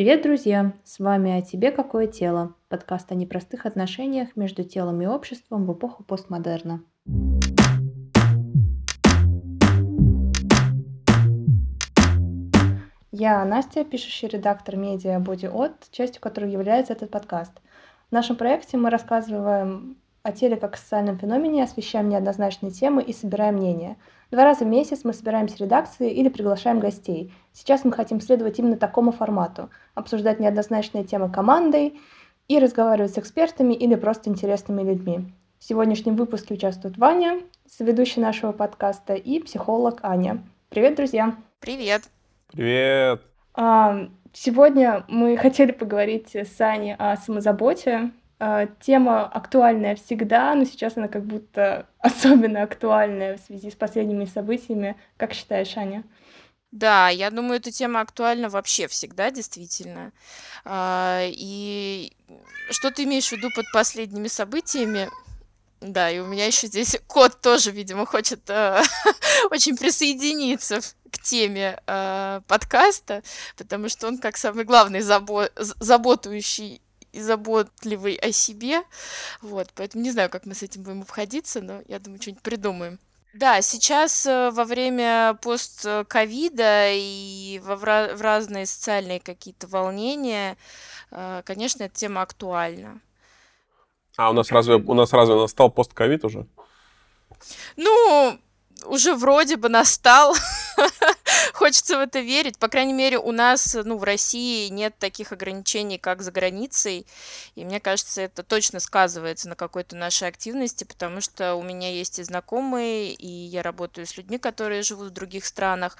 Привет, друзья! С вами «А тебе какое тело?» Подкаст о непростых отношениях между телом и обществом в эпоху постмодерна. Я Настя, пишущий редактор медиа Body От, частью которой является этот подкаст. В нашем проекте мы рассказываем о теле как социальном феномене, освещаем неоднозначные темы и собираем мнения. Два раза в месяц мы собираемся в редакции или приглашаем гостей. Сейчас мы хотим следовать именно такому формату – обсуждать неоднозначные темы командой и разговаривать с экспертами или просто интересными людьми. В сегодняшнем выпуске участвует Ваня, соведущий нашего подкаста, и психолог Аня. Привет, друзья! Привет! Привет! А, сегодня мы хотели поговорить с Аней о самозаботе, тема актуальная всегда, но сейчас она как будто особенно актуальная в связи с последними событиями. Как считаешь, Аня? Да, я думаю, эта тема актуальна вообще всегда, действительно. А, и что ты имеешь в виду под последними событиями? Да, и у меня еще здесь кот тоже, видимо, хочет э, очень присоединиться к теме э, подкаста, потому что он как самый главный забо- заботующий и заботливый о себе. Вот, поэтому не знаю, как мы с этим будем обходиться, но я думаю, что-нибудь придумаем. Да, сейчас э, во время постковида и во в разные социальные какие-то волнения, э, конечно, эта тема актуальна. А у нас разве у нас разве настал постковид уже? Ну, уже вроде бы настал. Хочется в это верить. По крайней мере, у нас, ну, в России нет таких ограничений, как за границей. И мне кажется, это точно сказывается на какой-то нашей активности, потому что у меня есть и знакомые, и я работаю с людьми, которые живут в других странах.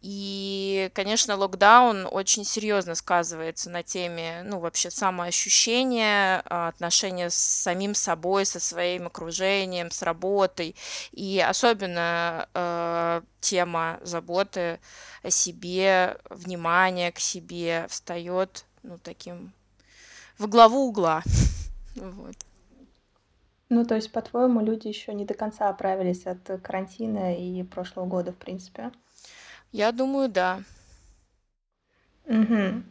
И, конечно, локдаун очень серьезно сказывается на теме, ну, вообще самоощущения, а, отношения с самим собой, со своим окружением, с работой. И особенно э, тема заботы о себе, внимания к себе встает, ну, таким в главу угла. Вот. Ну, то есть, по-твоему, люди еще не до конца оправились от карантина и прошлого года, в принципе? Я думаю, да. Угу.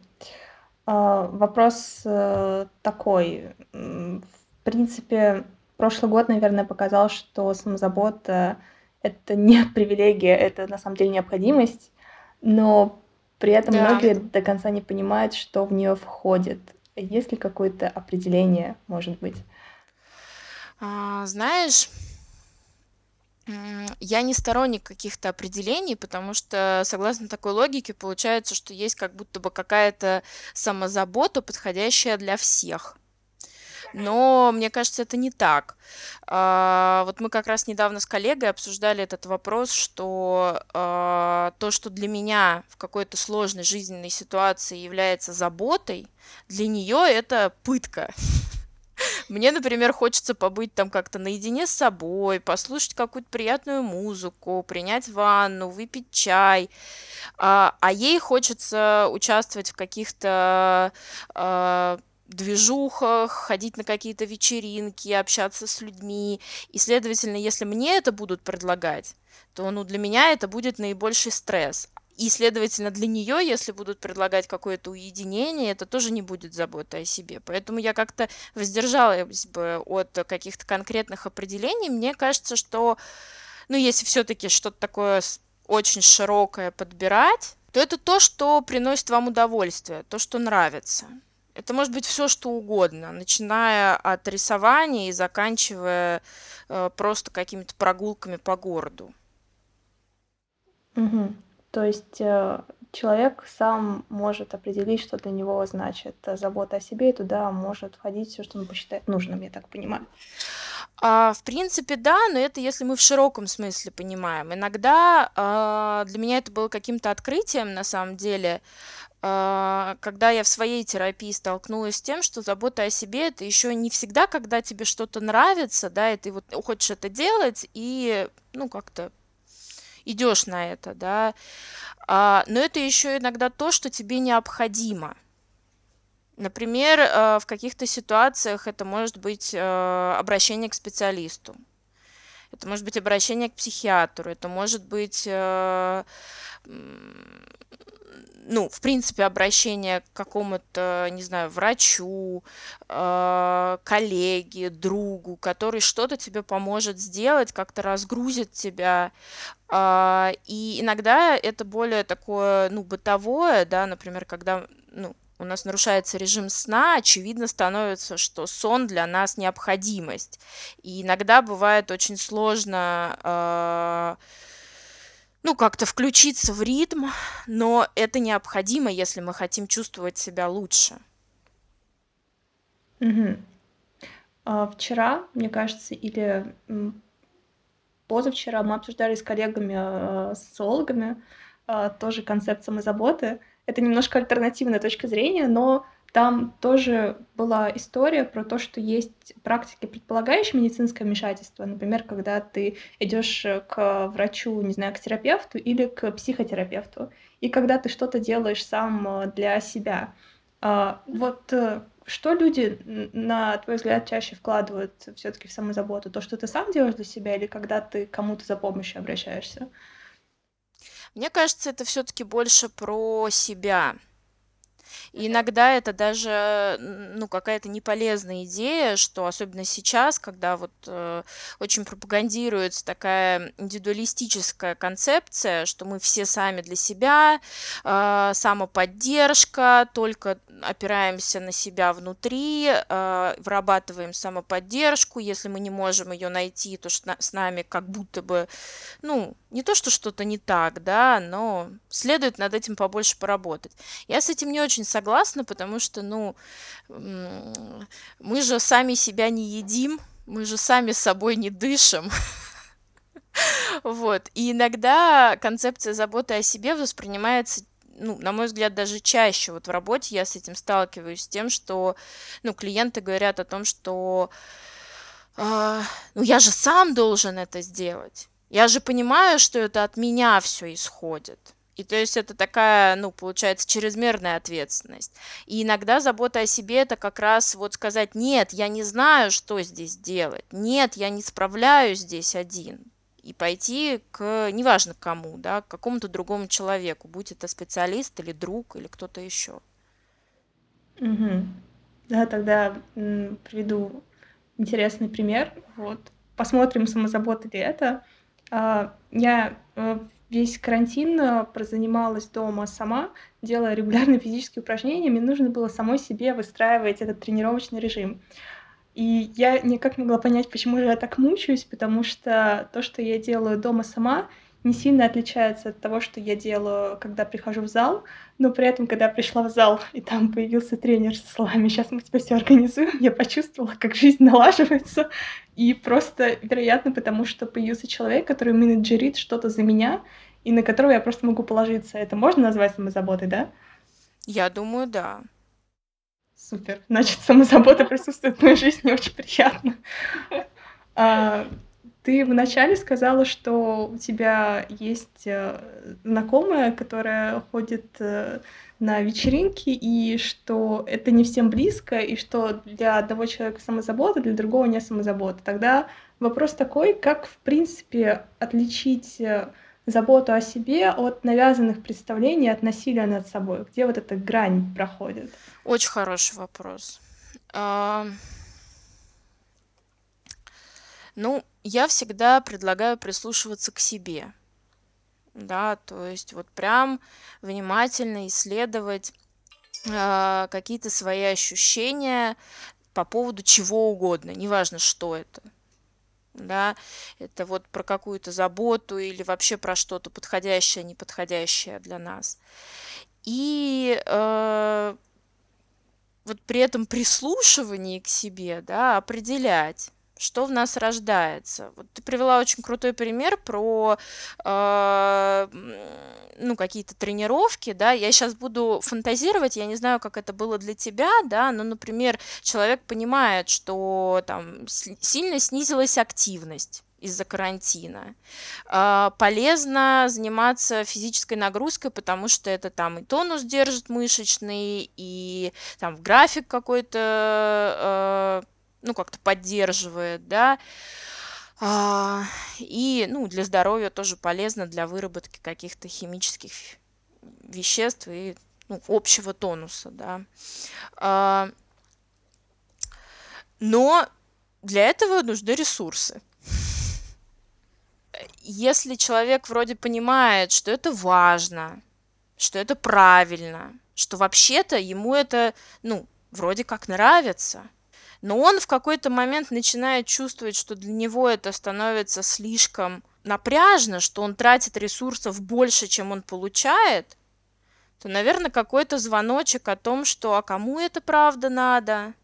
А, вопрос э, такой. В принципе, прошлый год, наверное, показал, что самозабота это не привилегия, это на самом деле необходимость, но при этом Да. многие до конца не понимают, что в нее входит. Есть ли какое-то определение, может быть? А, знаешь, я не сторонник каких-то определений, потому что, согласно такой логике, получается, что есть как будто бы какая-то самозабота, подходящая для всех. Но мне кажется, это не так. А, вот мы как раз недавно с коллегой обсуждали этот вопрос, что а, то, что для меня в какой-то сложной жизненной ситуации является заботой, для нее это пытка. Мне, например, хочется побыть там как-то наедине с собой, послушать какую-то приятную музыку, принять ванну, выпить чай. А, а ей хочется участвовать в каких-то а, движухах, ходить на какие-то вечеринки, общаться с людьми. И, следовательно, если мне это будут предлагать, то ну, для меня это будет наибольший стресс. И, следовательно, для нее, если будут предлагать какое-то уединение, это тоже не будет забота о себе. Поэтому я как-то воздержалась бы от каких-то конкретных определений. Мне кажется, что, ну, если все-таки что-то такое очень широкое подбирать, то это то, что приносит вам удовольствие, то, что нравится. Это может быть все, что угодно, начиная от рисования и заканчивая э, просто какими-то прогулками по городу. Угу. То есть э, человек сам может определить, что для него значит забота о себе, и туда может входить все, что он посчитает нужным, я так понимаю. А, в принципе, да, но это если мы в широком смысле понимаем. Иногда а, для меня это было каким-то открытием, на самом деле, когда я в своей терапии столкнулась с тем, что забота о себе это еще не всегда, когда тебе что-то нравится, да, и ты вот хочешь это делать, и, ну, как-то идешь на это, да, а, но это еще иногда то, что тебе необходимо. Например, э, в каких-то ситуациях это может быть обращение к специалисту, это может быть обращение к психиатру, это может быть ну, в принципе, обращение к какому-то, не знаю, врачу, э, коллеге, другу, который что-то тебе поможет сделать, как-то разгрузит тебя. Э, и иногда это более такое, ну, бытовое, да, например, когда, ну, у нас нарушается режим сна, очевидно становится, что сон для нас необходимость. И иногда бывает очень сложно э, ну, как-то включиться в ритм, но это необходимо, если мы хотим чувствовать себя лучше. Мгм. А, Вчера, мне кажется, или позавчера мы обсуждали с коллегами, а, социологами, а, тоже концепт самозаботы. Это немножко альтернативная точка зрения, но там тоже была история про то, что есть практики, предполагающие медицинское вмешательство. Например, когда ты идешь к врачу, не знаю, к терапевту или к психотерапевту, и когда ты что-то делаешь сам э, для себя. А, Вот э, что люди, на твой взгляд, чаще вкладывают все-таки в самозаботу? То, что ты сам делаешь для себя, или когда ты кому-то за помощью обращаешься? Мне кажется, это все-таки больше про себя. Иногда это даже, ну, какая-то неполезная идея, что особенно сейчас, когда вот э, очень пропагандируется такая индивидуалистическая концепция, что мы все сами для себя, э, самоподдержка, только опираемся на себя внутри, э, вырабатываем самоподдержку, если мы не можем ее найти, то что с нами как будто бы, ну, не то, что что-то не так, да, но следует над этим побольше поработать. Я с этим не очень согласна, потому что, ну, мы же сами себя не едим, мы же сами собой не дышим. Вот. И иногда концепция заботы о себе воспринимается ну, на мой взгляд, даже чаще вот в работе я с этим сталкиваюсь, с тем, что, ну, клиенты говорят о том, что, э, ну, я же сам должен это сделать. Я же понимаю, что это от меня все исходит. И то есть это такая, ну, получается, чрезмерная ответственность. И иногда забота о себе это как раз вот сказать, нет, я не знаю, что здесь делать, нет, я не справляюсь здесь один. И пойти к, неважно кому, да, к какому-то другому человеку, будь это специалист или друг или кто-то еще. Угу. Да, тогда приведу интересный пример. Вот. Посмотрим, самозабота ли это. А, Я э, весь карантин э, прозанималась дома сама, делая регулярные физические упражнения. Мне нужно было самой себе выстраивать этот тренировочный режим. И я никак не могла понять, почему же я так мучаюсь, потому что то, что я делаю дома сама, не сильно отличается от того, что я делаю, когда прихожу в зал, но при этом, когда я пришла в зал, и там появился тренер со словами «Сейчас мы тебе все организуем», я почувствовала, как жизнь налаживается, и просто вероятно, потому что появился человек, который менеджерит что-то за меня, и на которого я просто могу положиться. Это можно назвать самозаботой, да? Я думаю, да. Супер. Значит, самозабота присутствует в моей жизни, очень приятно. Ты вначале сказала, что у тебя есть э, знакомая, которая ходит э, на вечеринки, и что это не всем близко, и что для одного человека самозабота, для другого не самозабота. Тогда вопрос такой, как, в принципе, отличить э, заботу о себе от навязанных представлений, от насилия над собой? Где вот эта грань проходит? Очень хороший вопрос. Ну, я всегда предлагаю прислушиваться к себе. Да, то есть вот прям внимательно исследовать а, какие-то свои ощущения по поводу чего угодно, неважно, что это. Да, это вот про какую-то заботу или вообще про что-то подходящее, неподходящее для нас. И э, вот при этом прислушивании к себе, да, определять, что в нас рождается. Вот ты привела очень крутой пример про э, ну, какие-то тренировки, да, я сейчас буду фантазировать, я не знаю, как это было для тебя, да, но, например, человек понимает, что там сильно снизилась активность, из-за карантина. А, полезно заниматься физической нагрузкой, потому что это там и тонус держит мышечный, и там график какой-то а, ну, как-то поддерживает, да. А, и, ну, для здоровья тоже полезно для выработки каких-то химических веществ и ну, общего тонуса, да. А, но для этого нужны ресурсы. Если человек вроде понимает, что это важно, что это правильно, что вообще-то ему это, ну, вроде как нравится, но он в какой-то момент начинает чувствовать, что для него это становится слишком напряжно, что он тратит ресурсов больше, чем он получает, то, наверное, какой-то звоночек о том, что а кому это правда надо,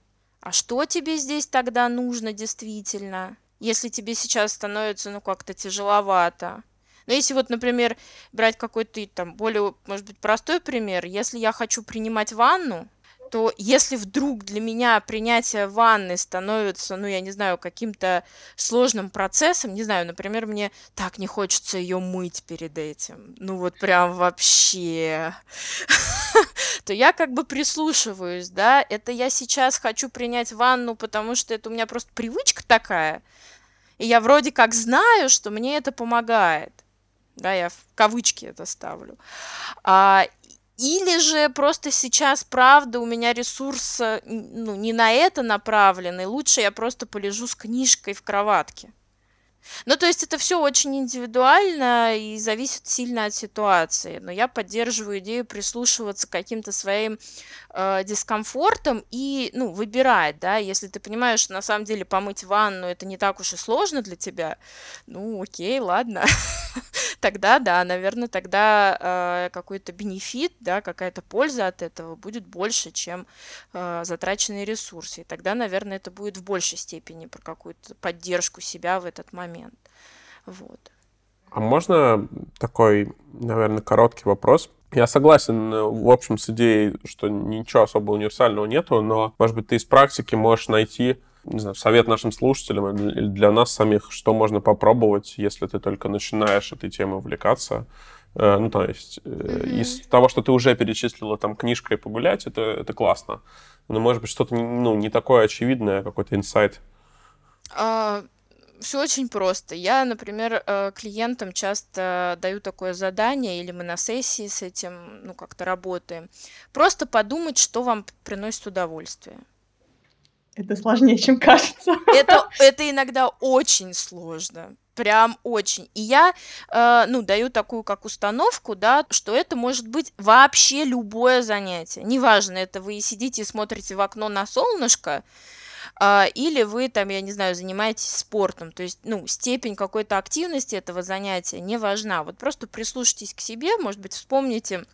а что тебе здесь тогда нужно действительно, если тебе сейчас становится, ну, как-то тяжеловато. Но если вот, например, брать какой-то там более, может быть, простой пример, если я хочу принимать ванну, то если вдруг для меня принятие ванны становится, ну, я не знаю, каким-то сложным процессом, не знаю, например, мне так не хочется ее мыть перед этим, ну, вот прям вообще, то я как бы прислушиваюсь, да, это я сейчас хочу принять ванну, потому что это у меня просто привычка такая, и я вроде как знаю, что мне это помогает. Да, я в кавычки это ставлю. А, или же просто сейчас, правда, у меня ресурс ну, не на это направленный, лучше я просто полежу с книжкой в кроватке. Ну, то есть это все очень индивидуально и зависит сильно от ситуации. Но я поддерживаю идею прислушиваться к каким-то своим э, дискомфортам и, ну, выбирать, да, если ты понимаешь, что на самом деле помыть ванну это не так уж и сложно для тебя, ну, окей, ладно, тогда, да, наверное, тогда э, какой-то бенефит, да, какая-то польза от этого будет больше, чем э, затраченные ресурсы. И тогда, наверное, это будет в большей степени про какую-то поддержку себя в этот момент. Вот. А можно такой, наверное, короткий вопрос? Я согласен, э, в общем, с идеей, что ничего особо универсального нету, но, может быть, ты из практики можешь найти не знаю, совет нашим слушателям или для нас самих, что можно попробовать, если ты только начинаешь этой темой увлекаться. Э, ну, то есть, mm-hmm. из того, что ты уже перечислила, там, книжкой погулять, это, это классно. Но, может быть, что-то ну, не такое очевидное, какой-то инсайт. Uh, все очень просто. Я, например, э, клиентам часто даю такое задание, или мы на сессии с этим, ну, как-то работаем. Просто подумать, что вам приносит удовольствие. Это сложнее, чем кажется. Это, это иногда очень сложно. Прям очень. И я, э, ну, даю такую как установку, да, что это может быть вообще любое занятие. Неважно, это вы сидите и смотрите в окно на солнышко, а, или вы там, я не знаю, занимаетесь спортом, то есть, ну, степень какой-то активности этого занятия не важна. Вот просто прислушайтесь к себе, может быть, вспомните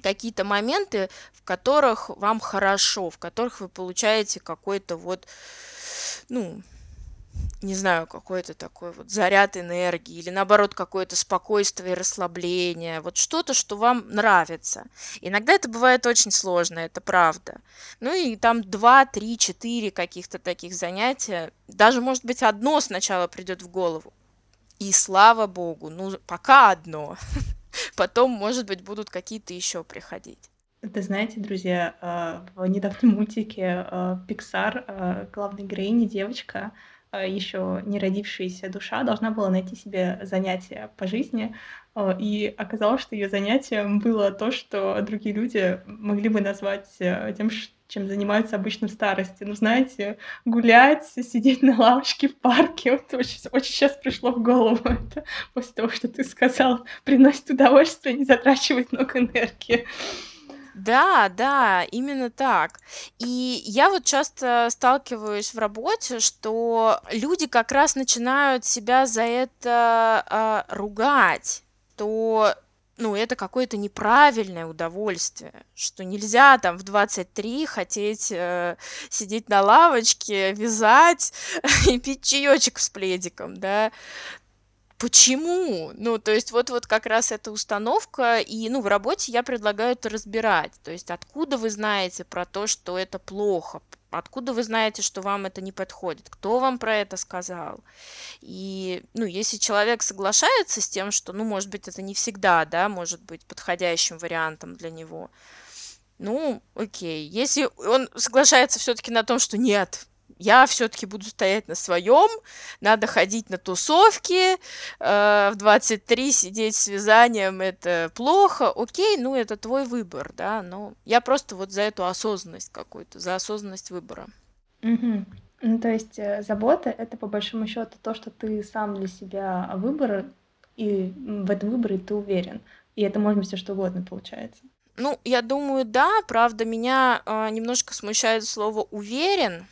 какие-то моменты, в которых вам хорошо, в которых вы получаете какой-то вот, ну, не знаю, какой-то такой вот заряд энергии или наоборот какое-то спокойствие, расслабление, вот что-то, что вам нравится. Иногда это бывает очень сложно, это правда. Ну и там два, три, четыре каких-то таких занятия, даже может быть одно сначала придет в голову. И слава богу, ну пока одно. Потом, может быть, будут какие-то еще приходить. Это знаете, друзья, а, в недавнем мультике а, Pixar а, главной героиня девочка, еще не родившаяся душа должна была найти себе занятие по жизни, а, и оказалось, что ее занятием было то, что другие люди могли бы назвать э, тем, чем занимаются обычно в старости. Ну, знаете, гулять, сидеть на лавочке в парке. Вот очень, очень сейчас пришло в голову это после того, что ты сказал, приносит удовольствие, не затрачивает много энергии. Да, да, именно так. И я вот часто сталкиваюсь в работе, что люди как раз начинают себя за это а, ругать, то ну, это какое-то неправильное удовольствие, что нельзя там в 23 хотеть э, сидеть на лавочке, вязать и пить чаечек с пледиком, да. Почему? Ну, то есть вот, вот как раз эта установка, и, ну, в работе я предлагаю это разбирать. То есть откуда вы знаете про то, что это плохо? Откуда вы знаете, что вам это не подходит? Кто вам про это сказал? И, ну, если человек соглашается с тем, что, ну, может быть, это не всегда, да, может быть подходящим вариантом для него, ну, окей. Если он соглашается все-таки на том, что нет, я все-таки буду стоять на своем, надо ходить на тусовки, э, в 23 сидеть с вязанием это плохо, окей, ну это твой выбор, да, но я просто вот за эту осознанность какую-то, за осознанность выбора. Угу. Ну, то есть э, забота — это по большому счету то, что ты сам для себя выбор, и в этом выборе ты уверен. И это может быть все что угодно получается. Ну, я думаю, да. Правда, меня э, немножко смущает слово уверен.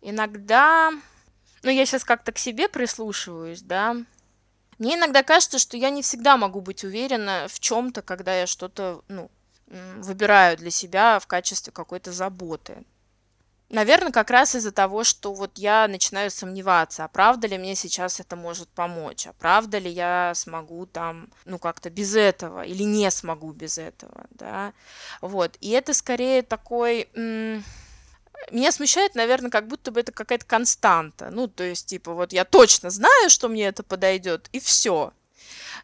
Иногда, ну, я сейчас как-то к себе прислушиваюсь, да. Мне иногда кажется, что я не всегда могу быть уверена в чем-то, когда я что-то, ну, выбираю для себя в качестве какой-то заботы. Наверное, как раз из-за того, что вот я начинаю сомневаться, а правда ли мне сейчас это может помочь, а правда ли я смогу там, ну, как-то без этого или не смогу без этого, да. Вот. И это скорее такой... м, Меня смущает, наверное, как будто бы это какая-то константа. Ну, то есть, типа, вот я точно знаю, что мне это подойдет, и все.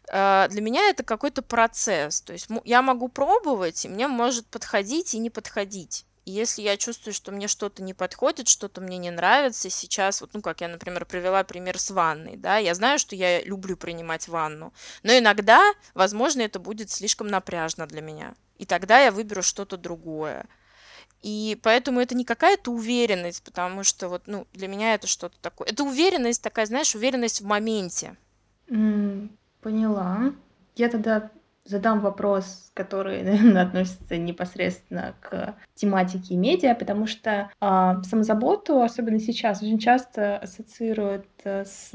Для меня это какой-то процесс. То есть я могу пробовать, и мне может подходить и не подходить. И если я чувствую, что мне что-то не подходит, что-то мне не нравится сейчас, вот, ну, как я, например, привела пример с ванной, да, я знаю, что я люблю принимать ванну, но иногда, возможно, это будет слишком напряжно для меня. И тогда я выберу что-то другое. И поэтому это не какая-то уверенность, потому что вот, ну, для меня это что-то такое. Это уверенность такая, знаешь, уверенность в моменте. М, Поняла. Я тогда задам вопрос, который, наверное, относится непосредственно к тематике медиа, потому что а, самозаботу, особенно сейчас, очень часто ассоциируют э, с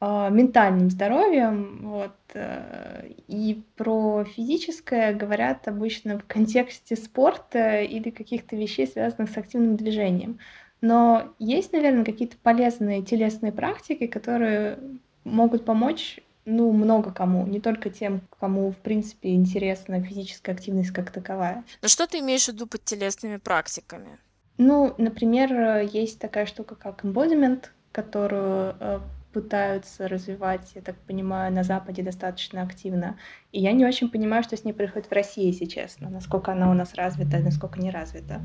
а, ментальным здоровьем, вот, э, и про физическое говорят обычно в контексте спорта или каких-то вещей, связанных с активным движением. Но есть, наверное, какие-то полезные телесные практики, которые могут помочь ну, много кому, не только тем, кому, в принципе, интересна физическая активность как таковая. Но что ты имеешь в виду под телесными практиками? Ну, например, есть такая штука, как embodiment, которую э, пытаются развивать, я так понимаю, на Западе достаточно активно. И я не очень понимаю, что с ней происходит в России, если честно, насколько она у нас развита, насколько не развита.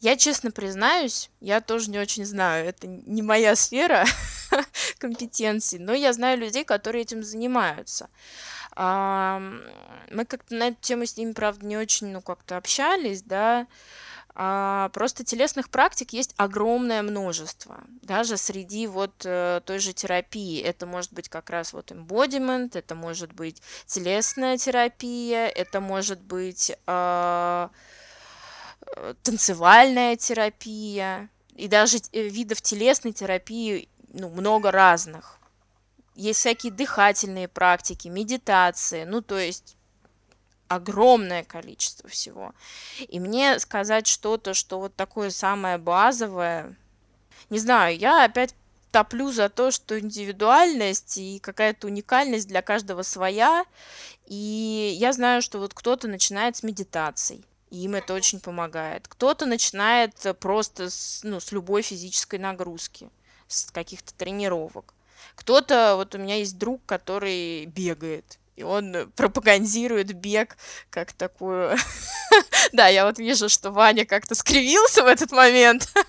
Я честно признаюсь, я тоже не очень знаю. Это не моя сфера компетенций, но я знаю людей, которые этим занимаются. Мы как-то на эту тему с ними, правда, не очень, ну, как-то общались, да. А, просто телесных практик есть огромное множество, даже среди вот э, той же терапии. Это может быть как раз вот embodiment, это может быть телесная терапия, это может быть а, Э, танцевальная терапия, и даже э, видов телесной терапии ну, много разных. Есть всякие дыхательные практики, медитации, ну, то есть огромное количество всего. И мне сказать что-то, что вот такое самое базовое, не знаю, я опять топлю за то, что индивидуальность и какая-то уникальность для каждого своя. И я знаю, что вот кто-то начинает с медитаций и им это очень помогает. Кто-то начинает просто с, ну, с любой физической нагрузки, с каких-то тренировок. Кто-то, вот у меня есть друг, который бегает, и он пропагандирует бег как такую... Да, я вот вижу, что Ваня как-то скривился в этот момент.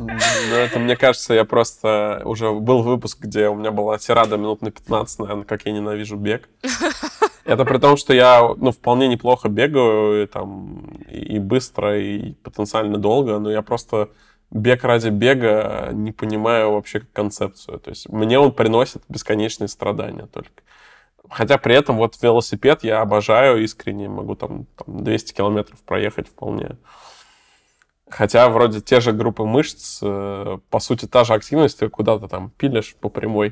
Ну, это, мне кажется, я просто... Уже был выпуск, где у меня была тирада минут на 15, наверное, как я ненавижу бег. Это при том, что я, ну, вполне неплохо бегаю, и, там, и быстро, и потенциально долго, но я просто бег ради бега не понимаю вообще концепцию. То есть мне он приносит бесконечные страдания только. Хотя при этом вот велосипед я обожаю искренне, могу там, там 200 километров проехать вполне. Хотя вроде те же группы мышц, э, по сути, та же активность, ты куда-то там пилишь по прямой.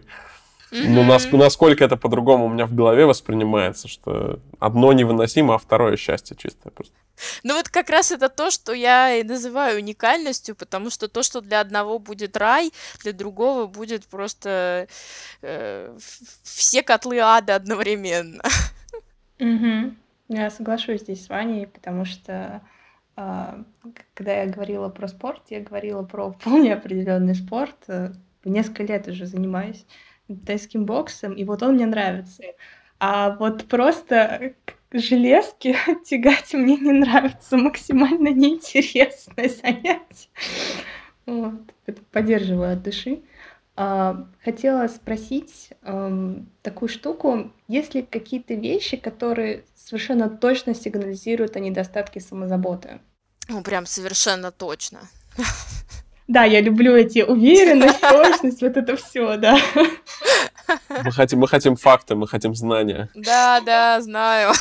Mm-hmm. Ну, нас, насколько это по-другому у меня в голове воспринимается, что одно невыносимо, а второе счастье чистое просто. Ну вот как раз это то, что я и называю уникальностью, потому что то, что для одного будет рай, для другого будет просто э, все котлы ада одновременно. Угу. Я соглашусь здесь с Ваней, потому что э, когда я говорила про спорт, я говорила про вполне определенный спорт. Э, несколько лет уже занимаюсь тайским боксом, и вот он мне нравится. А вот просто железки тягать мне не нравится, максимально неинтересное занятие. Вот, поддерживаю от души. А, хотела спросить эм, такую штуку. Есть ли какие-то вещи, которые совершенно точно сигнализируют о недостатке самозаботы? Ну, прям совершенно точно. Да, я люблю эти уверенность, точность, вот это все, да. Мы хотим, мы хотим факты, мы хотим знания. Да, да, знаю.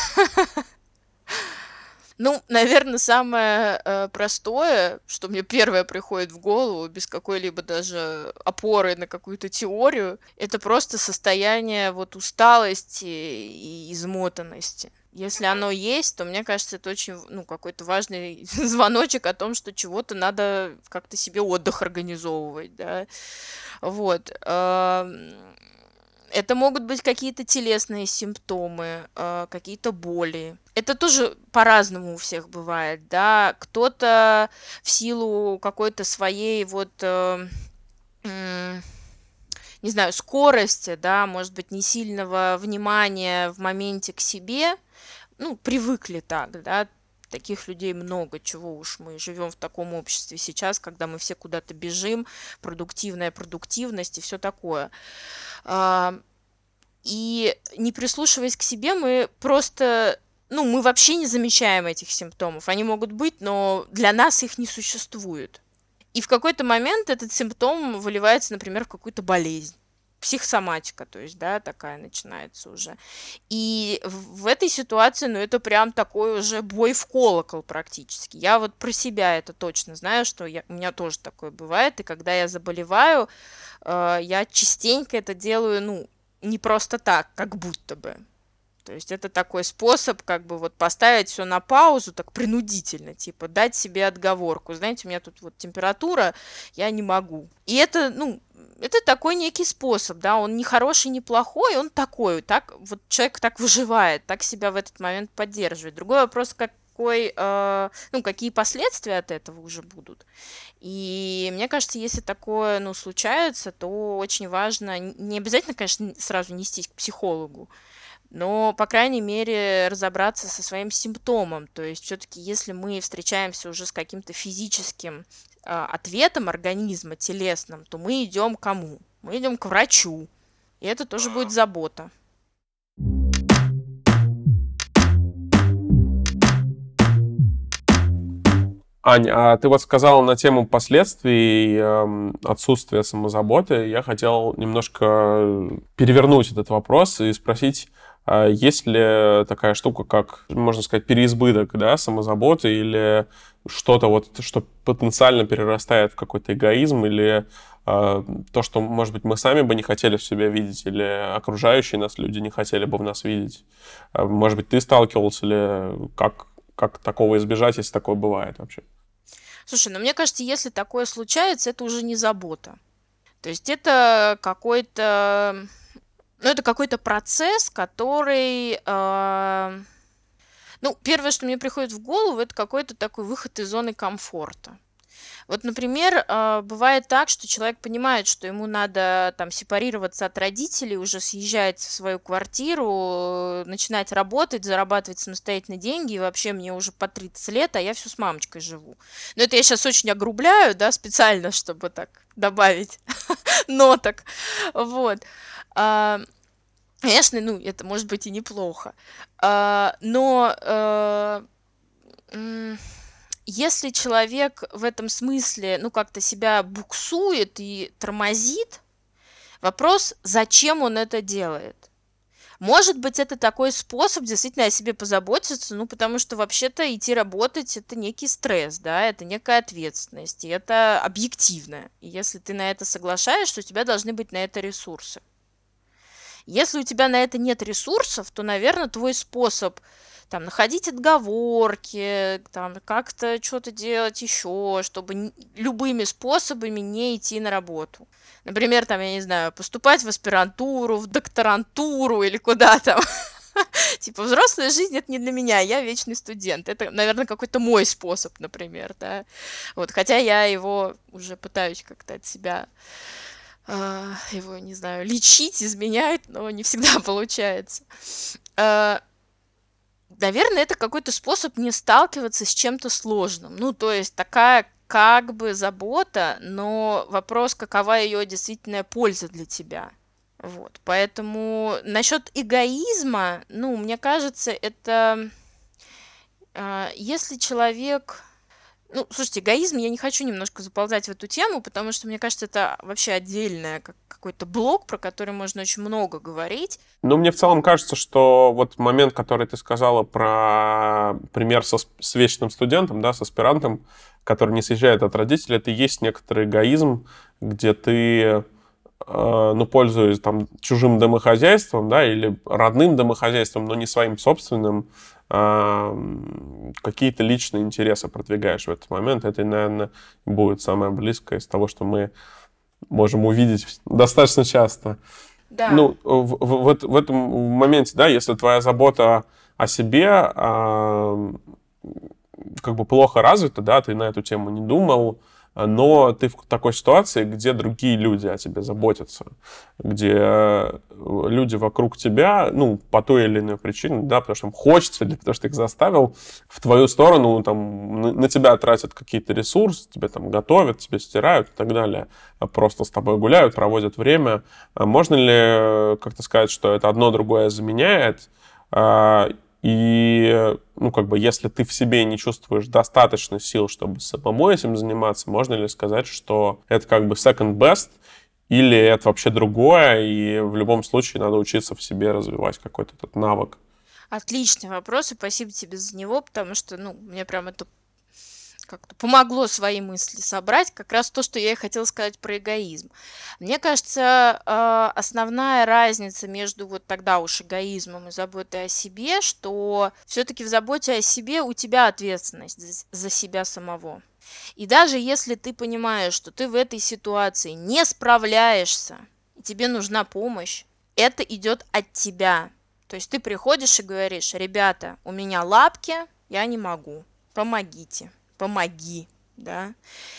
Ну, наверное, самое э, простое, что мне первое приходит в голову, без какой-либо даже опоры на какую-то теорию, это просто состояние вот усталости и измотанности. Если оно есть, то мне кажется, это очень, ну, какой-то важный звоночек о том, что чего-то надо как-то себе отдых организовывать, да. Вот. Это могут быть какие-то телесные симптомы, э, какие-то боли. Это тоже по-разному у всех бывает, да. Кто-то в силу какой-то своей вот э, не знаю, скорости, да, может быть, не сильного внимания в моменте к себе, ну, привыкли так, да, таких людей много, чего уж мы живем в таком обществе сейчас, когда мы все куда-то бежим, продуктивная продуктивность и все такое. А, и не прислушиваясь к себе, мы просто ну, мы вообще не замечаем этих симптомов. Они могут быть, но для нас их не существует. И в какой-то момент этот симптом выливается, например, в какую-то болезнь психосоматика, то есть, да, такая начинается уже. И в этой ситуации, ну, это прям такой уже бой в колокол практически. Я вот про себя это точно знаю, что я, у меня тоже такое бывает, и когда я заболеваю, э, я частенько это делаю, ну, не просто так, как будто бы. То есть это такой способ, как бы вот поставить все на паузу, так принудительно, типа дать себе отговорку. Знаете, у меня тут вот температура, я не могу. И это, ну, это такой некий способ, да, он не хороший, не плохой, он такой, так вот человек так выживает, так себя в этот момент поддерживает. Другой вопрос, как какой, э, ну, какие последствия от этого уже будут. И мне кажется, если такое, ну, случается, то очень важно, не обязательно, конечно, сразу нестись к психологу, но, по крайней мере, разобраться со своим симптомом. То есть все-таки, если мы встречаемся уже с каким-то физическим ответом организма, телесным, то мы идем к кому? Мы идем к врачу. И это тоже будет забота. Аня, а ты вот сказала на тему последствий э, отсутствия самозаботы. Я хотел немножко перевернуть этот вопрос и спросить, есть ли такая штука, как, можно сказать, переизбыток да, самозаботы или что-то вот, что потенциально перерастает в какой-то эгоизм или э, то, что, может быть, мы сами бы не хотели в себе видеть или окружающие нас люди не хотели бы в нас видеть. Э, может быть, ты сталкивался или как, как такого избежать, если такое бывает вообще? Слушай, ну мне кажется, если такое случается, это уже не забота. То есть это какой-то, ну это какой-то процесс, который, э, ну первое, что мне приходит в голову, это какой-то такой выход из зоны комфорта. Вот, например, а, бывает так, что человек понимает, что ему надо там сепарироваться от родителей, уже съезжать в свою квартиру, начинать работать, зарабатывать самостоятельно деньги, и вообще мне уже по 30 лет, а я все с мамочкой живу. Но это я сейчас очень огрубляю, да, специально, чтобы так добавить ноток. Вот. А, конечно, ну, это может быть и неплохо. А, но если человек в этом смысле, ну, как-то себя буксует и тормозит, вопрос, зачем он это делает? Может быть, это такой способ действительно о себе позаботиться, ну, потому что вообще-то идти работать – это некий стресс, да, это некая ответственность, и это объективно. И если ты на это соглашаешься, у тебя должны быть на это ресурсы. Если у тебя на это нет ресурсов, то, наверное, твой способ – там находить отговорки, там как-то что-то делать еще, чтобы любыми способами не идти на работу. Например, там, я не знаю, поступать в аспирантуру, в докторантуру или куда там. Типа, взрослая жизнь это не для меня, я вечный студент. Это, наверное, какой-то мой способ, например, да. Вот, хотя я его уже пытаюсь как-то от себя его, не знаю, лечить, изменять, но не всегда получается. Uh, наверное, это какой-то способ не сталкиваться с чем-то сложным. Ну, то есть такая как бы забота, но вопрос, какова ее действительная польза для тебя. Вот, поэтому насчет эгоизма, ну, мне кажется, это э, если человек ну, слушайте, эгоизм, я не хочу немножко заползать в эту тему, потому что, мне кажется, это вообще отдельная как какой-то блок, про который можно очень много говорить. Ну, мне в целом кажется, что вот момент, который ты сказала про пример со, с вечным студентом, да, с аспирантом, который не съезжает от родителей, это и есть некоторый эгоизм, где ты э, ну, пользуясь там чужим домохозяйством, да, или родным домохозяйством, но не своим собственным, какие-то личные интересы продвигаешь в этот момент. Это, наверное, будет самое близкое из того, что мы можем увидеть достаточно часто. Да. Ну, в, в, в этом моменте, да, если твоя забота о себе как бы плохо развита, да, ты на эту тему не думал, но ты в такой ситуации, где другие люди о тебе заботятся, где э, люди вокруг тебя, ну, по той или иной причине, да, потому что им хочется, или потому что их заставил, в твою сторону, там, на, тебя тратят какие-то ресурсы, тебе там готовят, тебе стирают и так далее, просто с тобой гуляют, проводят время. А можно ли э, как-то сказать, что это одно другое заменяет, а, и, ну, как бы, если ты в себе не чувствуешь достаточно сил, чтобы самому этим заниматься, можно ли сказать, что это как бы second best, или это вообще другое, и в любом случае надо учиться в себе развивать какой-то этот навык? Отличный вопрос, и спасибо тебе за него, потому что, ну, мне прям это как-то помогло свои мысли собрать, как раз то, что я и хотела сказать про эгоизм. Мне кажется, а, основная разница между вот тогда уж эгоизмом и заботой о себе, что все-таки в заботе о себе у тебя ответственность за себя самого. И даже если ты понимаешь, что ты в этой ситуации не справляешься, и тебе нужна помощь, это идет от тебя. То есть ты приходишь и говоришь, ребята, у меня лапки, я не могу, помогите помоги, да,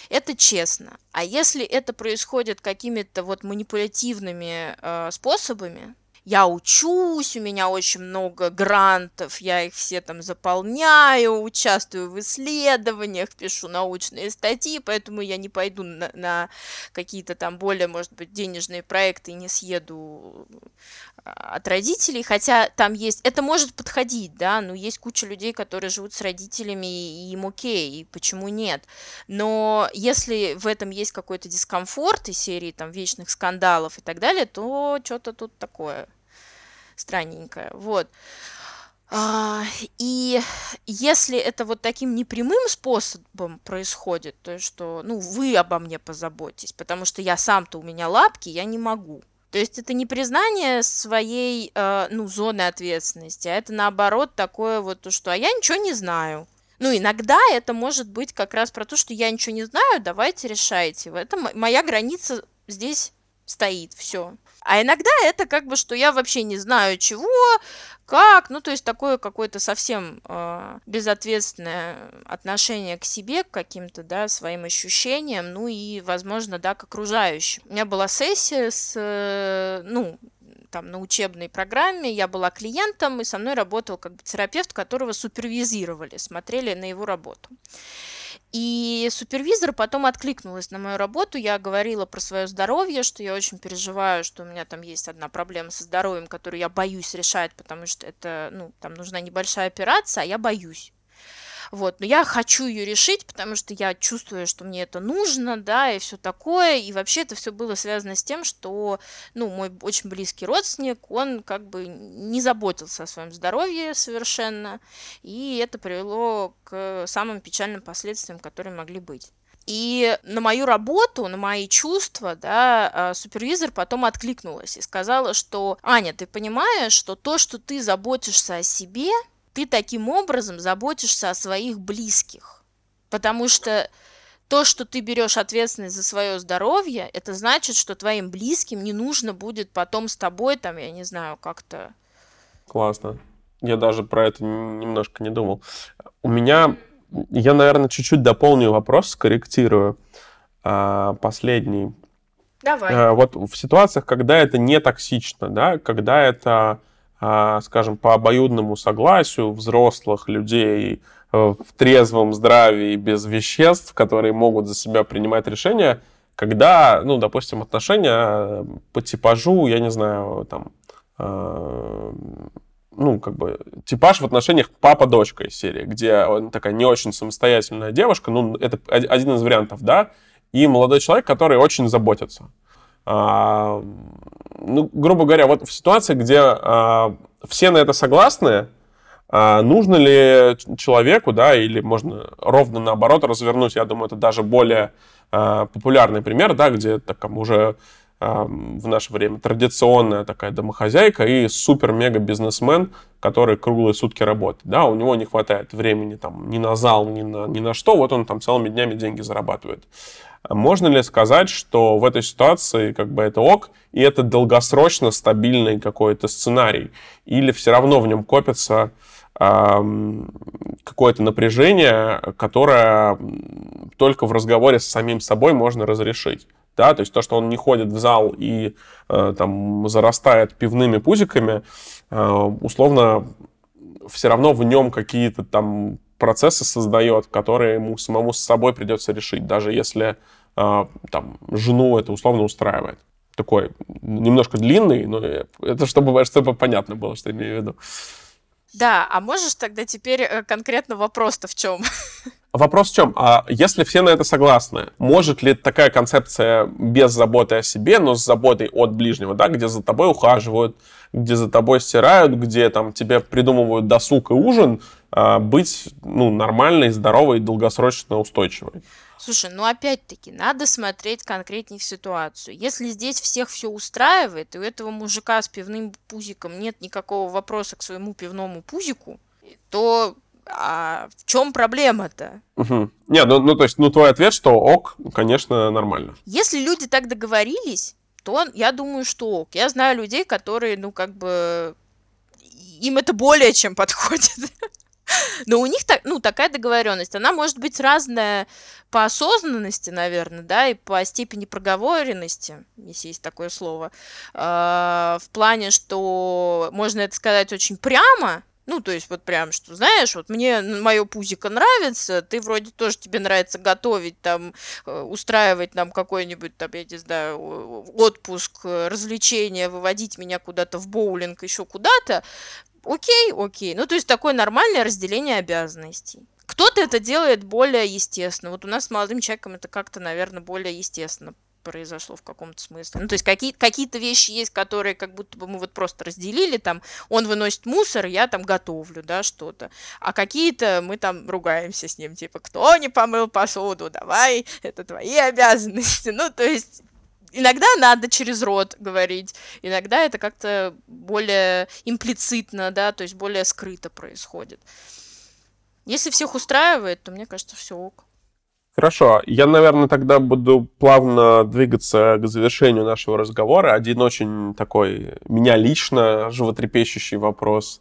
это честно. А если это происходит какими-то вот манипулятивными э, способами, я учусь, у меня очень много грантов, я их все там заполняю, участвую в исследованиях, пишу научные статьи, поэтому я не пойду на, на какие-то там более, может быть, денежные проекты и не съеду а, от родителей, хотя там есть, это может подходить, да, но есть куча людей, которые живут с родителями, и им окей, и почему нет. Но если в этом есть какой-то дискомфорт из серии там вечных скандалов и так далее, то что-то тут такое странненькое. Вот. А, и если это вот таким непрямым способом происходит, то есть что, ну, вы обо мне позаботьтесь, потому что я сам-то у меня лапки, я не могу. То есть это не признание своей, э, ну, зоны ответственности, а это наоборот такое вот, то, что а я ничего не знаю. Ну, иногда это может быть как раз про то, что я ничего не знаю, давайте решайте. Это моя граница здесь стоит, все. А иногда это как бы, что я вообще не знаю чего, как, ну, то есть такое какое-то совсем э, безответственное отношение к себе, к каким-то, да, своим ощущениям, ну и, возможно, да, к окружающим. У меня была сессия с, э, ну, там на учебной программе, я была клиентом, и со мной работал как бы терапевт, которого супервизировали, смотрели на его работу. И супервизор потом откликнулась на мою работу. Я говорила про свое здоровье, что я очень переживаю, что у меня там есть одна проблема со здоровьем, которую я боюсь решать, потому что это, ну, там нужна небольшая операция, а я боюсь. Вот, но я хочу ее решить, потому что я чувствую, что мне это нужно, да, и все такое. И вообще это все было связано с тем, что, ну, мой очень близкий родственник, он как бы не заботился о своем здоровье совершенно, и это привело к самым печальным последствиям, которые могли быть. И на мою работу, на мои чувства, да, а, супервизор потом откликнулась и сказала, что Аня, ты понимаешь, что то, что ты заботишься о себе, ты таким образом заботишься о своих близких. Потому что то, что ты берешь ответственность за свое здоровье, это значит, что твоим близким не нужно будет потом с тобой, там, я не знаю, как-то... Классно. Я даже про это немножко не думал. У меня, я, наверное, чуть-чуть дополню вопрос, скорректирую. А, последний. Давай. А, вот в ситуациях, когда это не токсично, да, когда это скажем, по обоюдному согласию взрослых людей э, в трезвом здравии, без веществ, которые могут за себя принимать решения, когда, ну, допустим, отношения по типажу, я не знаю, там, э, ну, как бы, типаж в отношениях папа-дочка из серии, где он такая не очень самостоятельная девушка, ну, это один из вариантов, да, и молодой человек, который очень заботится. А, ну, грубо говоря, вот в ситуации, где а, все на это согласны, а, нужно ли человеку, да, или можно ровно наоборот развернуть, я думаю, это даже более популярный пример, да, где так, уже в наше время традиционная такая домохозяйка и супер-мега-бизнесмен, который круглые сутки работает. Да, у него не хватает времени там ни на зал, ни на, ни на что, вот он там целыми днями деньги зарабатывает. Можно ли сказать, что в этой ситуации как бы это ок, и это долгосрочно стабильный какой-то сценарий? Или все равно в нем копится какое-то напряжение, которое только в разговоре с самим собой можно разрешить? Да, то есть то, что он не ходит в зал и э, там зарастает пивными пузиками, э, условно все равно в нем какие-то там процессы создает, которые ему самому с собой придется решить, даже если э, там жену это условно устраивает. Такой немножко длинный, но это чтобы, чтобы понятно было, что я имею в виду. Да, а можешь тогда теперь э, конкретно вопрос-то в чем? Вопрос в чем? А если все на это согласны, может ли такая концепция без заботы о себе, но с заботой от ближнего, да, где за тобой ухаживают, где за тобой стирают, где там тебе придумывают досуг и ужин, а, быть ну, нормальной, здоровой, долгосрочно устойчивой? Слушай, ну опять-таки, надо смотреть конкретнее в ситуацию. Если здесь всех все устраивает, и у этого мужика с пивным пузиком нет никакого вопроса к своему пивному пузику, то а в чем проблема-то? Угу. Не, ну, ну то есть, ну твой ответ, что ок, конечно, нормально. Если люди так договорились, то я думаю, что ок. Я знаю людей, которые, ну, как бы, им это более чем подходит. Но у них так, ну, такая договоренность, она может быть разная по осознанности, наверное, да, и по степени проговоренности, если есть такое слово, э, в плане, что можно это сказать очень прямо, ну, то есть вот прям, что, знаешь, вот мне мое пузико нравится, ты вроде тоже тебе нравится готовить, там, э, устраивать нам какой-нибудь, там, я не знаю, отпуск, э, развлечения, выводить меня куда-то в боулинг, еще куда-то, окей, окей. Ну, то есть такое нормальное разделение обязанностей. Кто-то это делает более естественно. Вот у нас с молодым человеком это как-то, наверное, более естественно произошло в каком-то смысле. Ну, то есть какие- какие-то вещи есть, которые как будто бы мы вот просто разделили, там, он выносит мусор, я там готовлю, да, что-то. А какие-то мы там ругаемся с ним, типа, кто не помыл посуду, давай, это твои обязанности. Ну, то есть иногда надо через рот говорить, иногда это как-то более имплицитно, да, то есть более скрыто происходит. Если всех устраивает, то мне кажется, все ок. Хорошо, я, наверное, тогда буду плавно двигаться к завершению нашего разговора. Один очень такой, меня лично животрепещущий вопрос.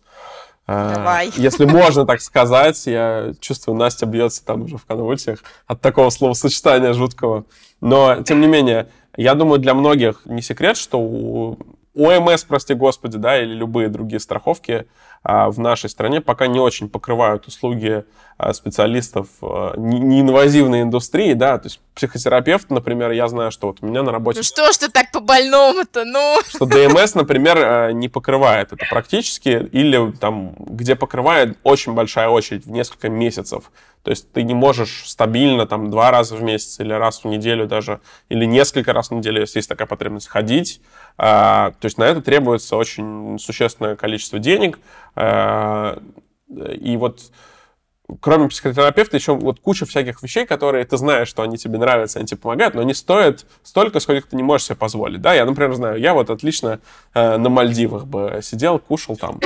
Э, Давай. Если можно так сказать, я чувствую, Настя бьется там уже в конвульсиях от такого словосочетания жуткого. Но, тем не менее, я думаю, для многих не секрет, что у ОМС, прости господи, да, или любые другие страховки в нашей стране пока не очень покрывают услуги а, специалистов а, неинвазивной индустрии, да, то есть психотерапевт, например, я знаю, что вот у меня на работе... Ну что ж ты так по-больному-то, ну? Что ДМС, например, не покрывает это практически, или там, где покрывает очень большая очередь в несколько месяцев. То есть ты не можешь стабильно там два раза в месяц или раз в неделю даже, или несколько раз в неделю, если есть такая потребность, ходить. То есть на это требуется очень существенное количество денег, Э, и вот кроме психотерапевта еще вот куча всяких вещей, которые ты знаешь, что они тебе нравятся, они тебе помогают, но они стоят столько, сколько ты не можешь себе позволить. Да, я, например, знаю, я вот отлично э, на Мальдивах бы сидел, кушал там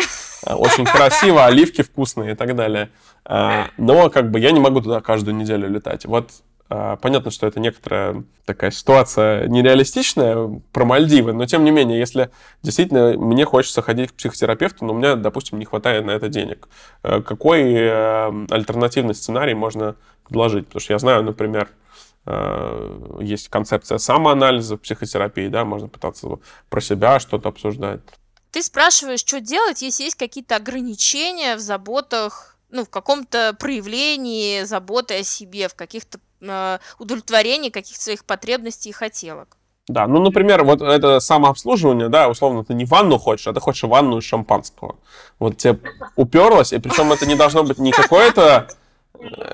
э, очень красиво, оливки вкусные и так далее. Э, но как бы я не могу туда каждую неделю летать. Вот понятно, что это некоторая такая ситуация нереалистичная про Мальдивы, но тем не менее, если действительно мне хочется ходить к психотерапевту, но у меня, допустим, не хватает на это денег, э, какой э, альтернативный сценарий можно предложить? Потому что я знаю, например, э, есть концепция самоанализа в психотерапии, да, можно пытаться про себя что-то обсуждать. Ты спрашиваешь, что делать, если есть какие-то ограничения в заботах, ну, в каком-то проявлении заботы о себе, в каких-то э, удовлетворении каких-то своих потребностей и хотелок. Да, ну, например, вот это самообслуживание, да, условно, ты не ванну хочешь, а ты хочешь ванну из шампанского. Вот тебе уперлось, и причем это не должно быть не какое-то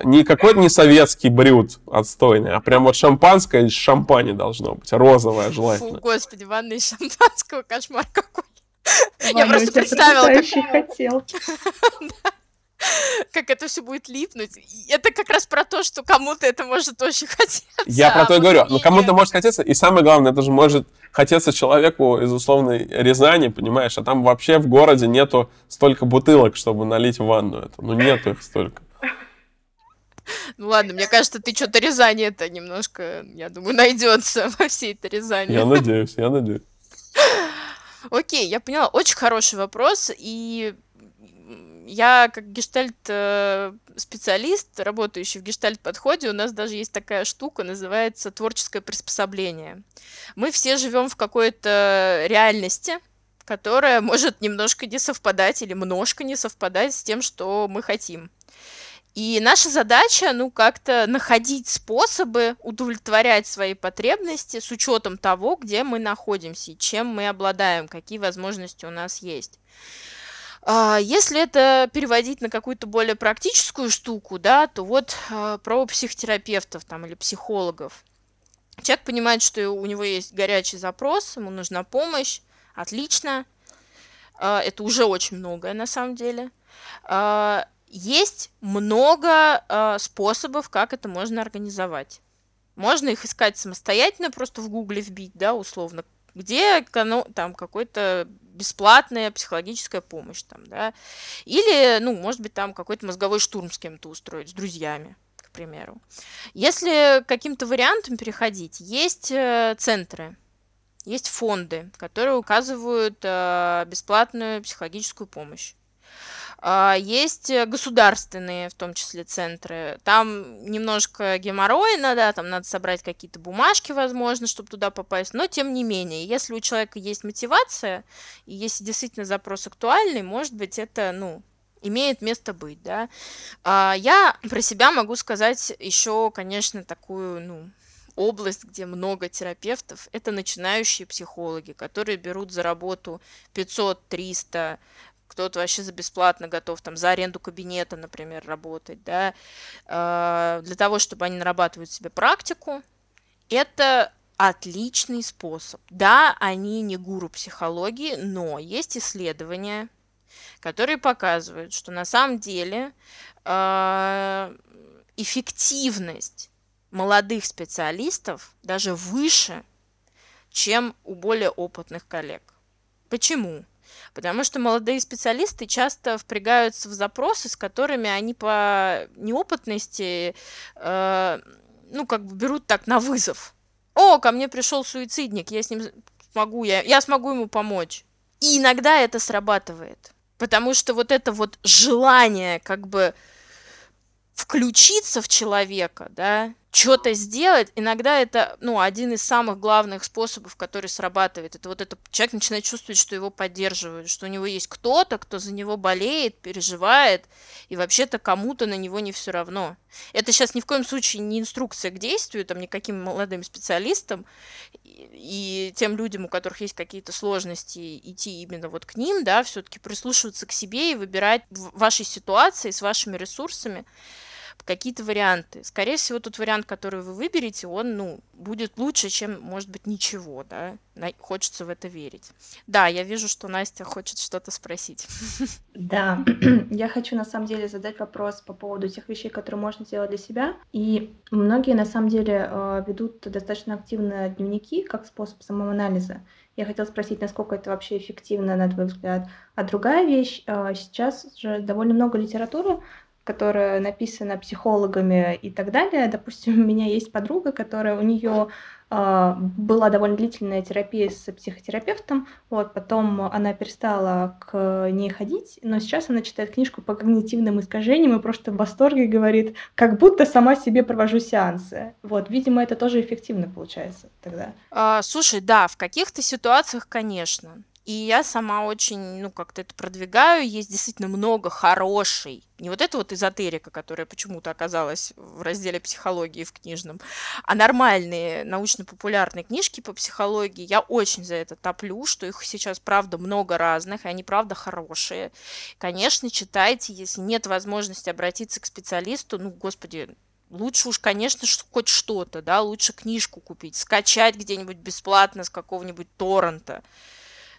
не какой-то не советский брют отстойный, а прям вот шампанское из шампани должно быть, розовое желательно. Фу, господи, ванна из шампанского, кошмар какой. Я просто представила, как... хотел. как это все будет липнуть. это как раз про то, что кому-то это может очень хотеться. Я про то и говорю. Ну, кому-то может хотеться, и самое главное, это же может хотеться человеку из условной Рязани, понимаешь, а там вообще в городе нету столько бутылок, чтобы налить в ванну это. Ну, нету их столько. Ну ладно, мне кажется, ты что-то Рязани это немножко, я думаю, найдется во всей этой Рязани. Я надеюсь, я надеюсь. Окей, я поняла. Очень хороший вопрос, и я как гештальт-специалист, работающий в гештальт-подходе, у нас даже есть такая штука, называется творческое приспособление. Мы все живем в какой-то реальности, которая может немножко не совпадать или немножко не совпадать с тем, что мы хотим. И наша задача, ну, как-то находить способы удовлетворять свои потребности с учетом того, где мы находимся, чем мы обладаем, какие возможности у нас есть. А, если это переводить на какую-то более практическую штуку, да, то вот а, про психотерапевтов там или психологов. Человек понимает, что у него есть горячий запрос, ему нужна помощь, отлично. А, это уже очень многое на самом деле. Есть много способов, как это можно организовать. Можно их искать самостоятельно, просто в гугле вбить, да, условно, где там какой-то бесплатная психологическая помощь там, да, или, ну, может быть, там какой-то мозговой штурм с кем-то устроить, с друзьями, к примеру. Если каким-то вариантом переходить, есть э, центры, есть фонды, которые указывают э, бесплатную психологическую помощь. А, есть государственные, в том числе, центры. Там немножко геморройно, да, там надо собрать какие-то бумажки, возможно, чтобы туда попасть. Но, тем не менее, если у человека есть мотивация, и если действительно запрос актуальный, может быть, это, ну, имеет место быть, да. А, я про себя могу сказать еще, конечно, такую, ну, область, где много терапевтов, это начинающие психологи, которые берут за работу 500-300 кто-то вообще за бесплатно готов там за аренду кабинета, например, работать, да, а, для того, чтобы они нарабатывают себе практику, это отличный способ. Да, они не гуру психологии, но есть исследования, которые показывают, что на самом деле а, эффективность молодых специалистов даже выше, чем у более опытных коллег. Почему? Потому что молодые специалисты часто впрягаются в запросы, с которыми они по неопытности, э, ну, как бы берут так на вызов. О, ко мне пришел суицидник, я с ним смогу, я, я смогу ему помочь. И иногда это срабатывает. Потому что вот это вот желание как бы включиться в человека, да, что-то сделать, иногда это, ну, один из самых главных способов, который срабатывает. Это вот это человек начинает чувствовать, что его поддерживают, что у него есть кто-то, кто за него болеет, переживает, и вообще-то кому-то на него не все равно. Это сейчас ни в коем случае не инструкция к действию, там, никаким молодым специалистам и, и тем людям, у которых есть какие-то сложности, идти именно вот к ним, да, все-таки прислушиваться к себе и выбирать в вашей ситуации с вашими ресурсами какие-то варианты. Скорее всего, тот вариант, который вы выберете, он, ну, будет лучше, чем, может быть, ничего, да. Хочется в это верить. Да, я вижу, что Настя хочет что-то спросить. Да, я хочу, на самом деле, задать вопрос по поводу тех вещей, которые можно сделать для себя. И многие, на самом деле, э, ведут достаточно активно дневники как способ самоанализа. Я хотела спросить, насколько это вообще эффективно, на твой взгляд. А другая вещь, э, сейчас же довольно много литературы которая написана психологами и так далее. Допустим, у меня есть подруга, которая у нее э, была довольно длительная терапия с психотерапевтом, вот, потом она перестала к ней ходить, но сейчас она читает книжку по когнитивным искажениям и просто в восторге говорит, как будто сама себе провожу сеансы. Вот, видимо, это тоже эффективно получается тогда. А, слушай, да, в каких-то ситуациях, конечно. И я сама очень, ну, как-то это продвигаю. Есть действительно много хорошей, не вот это вот эзотерика, которая почему-то оказалась в разделе психологии в книжном, а нормальные научно-популярные книжки по психологии. Я очень за это топлю, что их сейчас, правда, много разных, и они, правда, хорошие. Конечно, читайте, если нет возможности обратиться к специалисту, ну, господи, лучше уж, конечно, хоть что-то, да, лучше книжку купить, скачать где-нибудь бесплатно с какого-нибудь торрента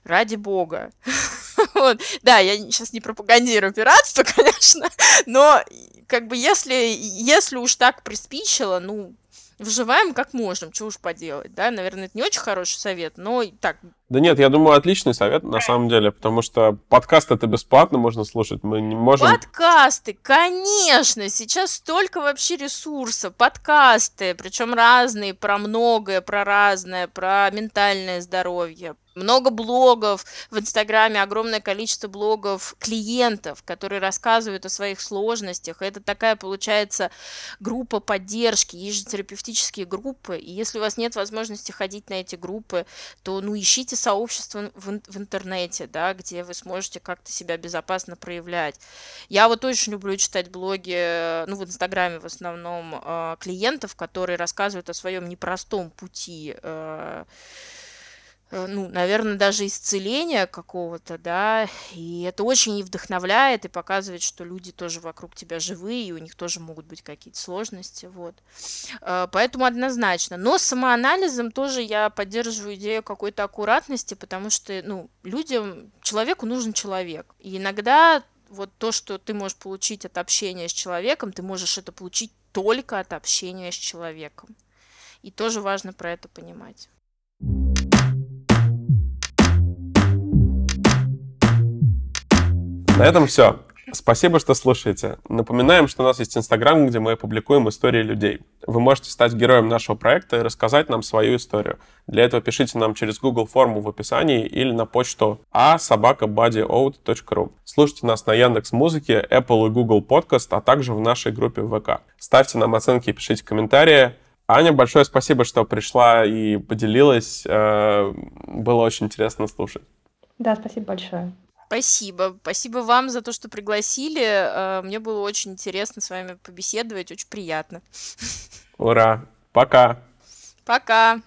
ради бога. вот. Да, я сейчас не пропагандирую пиратство, конечно, но как бы если, если уж так приспичило, ну, выживаем как можем, что уж поделать, да, наверное, это не очень хороший совет, но так. Да нет, я думаю, отличный совет на самом деле, потому что подкаст это бесплатно можно слушать, мы не можем... Подкасты, конечно, сейчас столько вообще ресурсов, подкасты, причем разные, про многое, про разное, про ментальное здоровье, много блогов в Инстаграме, огромное количество блогов клиентов, которые рассказывают о своих сложностях. Это такая, получается, группа поддержки, есть терапевтические группы. И если у вас нет возможности ходить на эти группы, то ну, ищите сообщество в, в интернете, да, где вы сможете как-то себя безопасно проявлять. Я вот очень люблю читать блоги, ну, в Инстаграме в основном, э, клиентов, которые рассказывают о своем непростом пути Э, ну, наверное, даже исцеления какого-то, да, и это очень и вдохновляет, и показывает, что люди тоже вокруг тебя живые, и у них тоже могут быть какие-то сложности, вот. Э, поэтому однозначно. Но самоанализом тоже я поддерживаю идею какой-то аккуратности, потому что, ну, людям, человеку нужен человек. И иногда вот то, что ты можешь получить от общения с человеком, ты можешь это получить только от общения с человеком. И тоже важно про это понимать. На этом все. Спасибо, что слушаете. Напоминаем, что у нас есть Инстаграм, где мы публикуем истории людей. Вы можете стать героем нашего проекта и рассказать нам свою историю. Для этого пишите нам через Google форму в описании или на почту a Слушайте нас на Яндекс Музыке, Apple и Google Podcast, а также в нашей группе ВК. Ставьте нам оценки и пишите комментарии. Аня, большое спасибо, что пришла и поделилась. Э, было очень интересно слушать. Да, спасибо большое. Спасибо. Спасибо вам за то, что пригласили. Э, мне было очень интересно с вами побеседовать, очень приятно. Ура. Пока. Пока.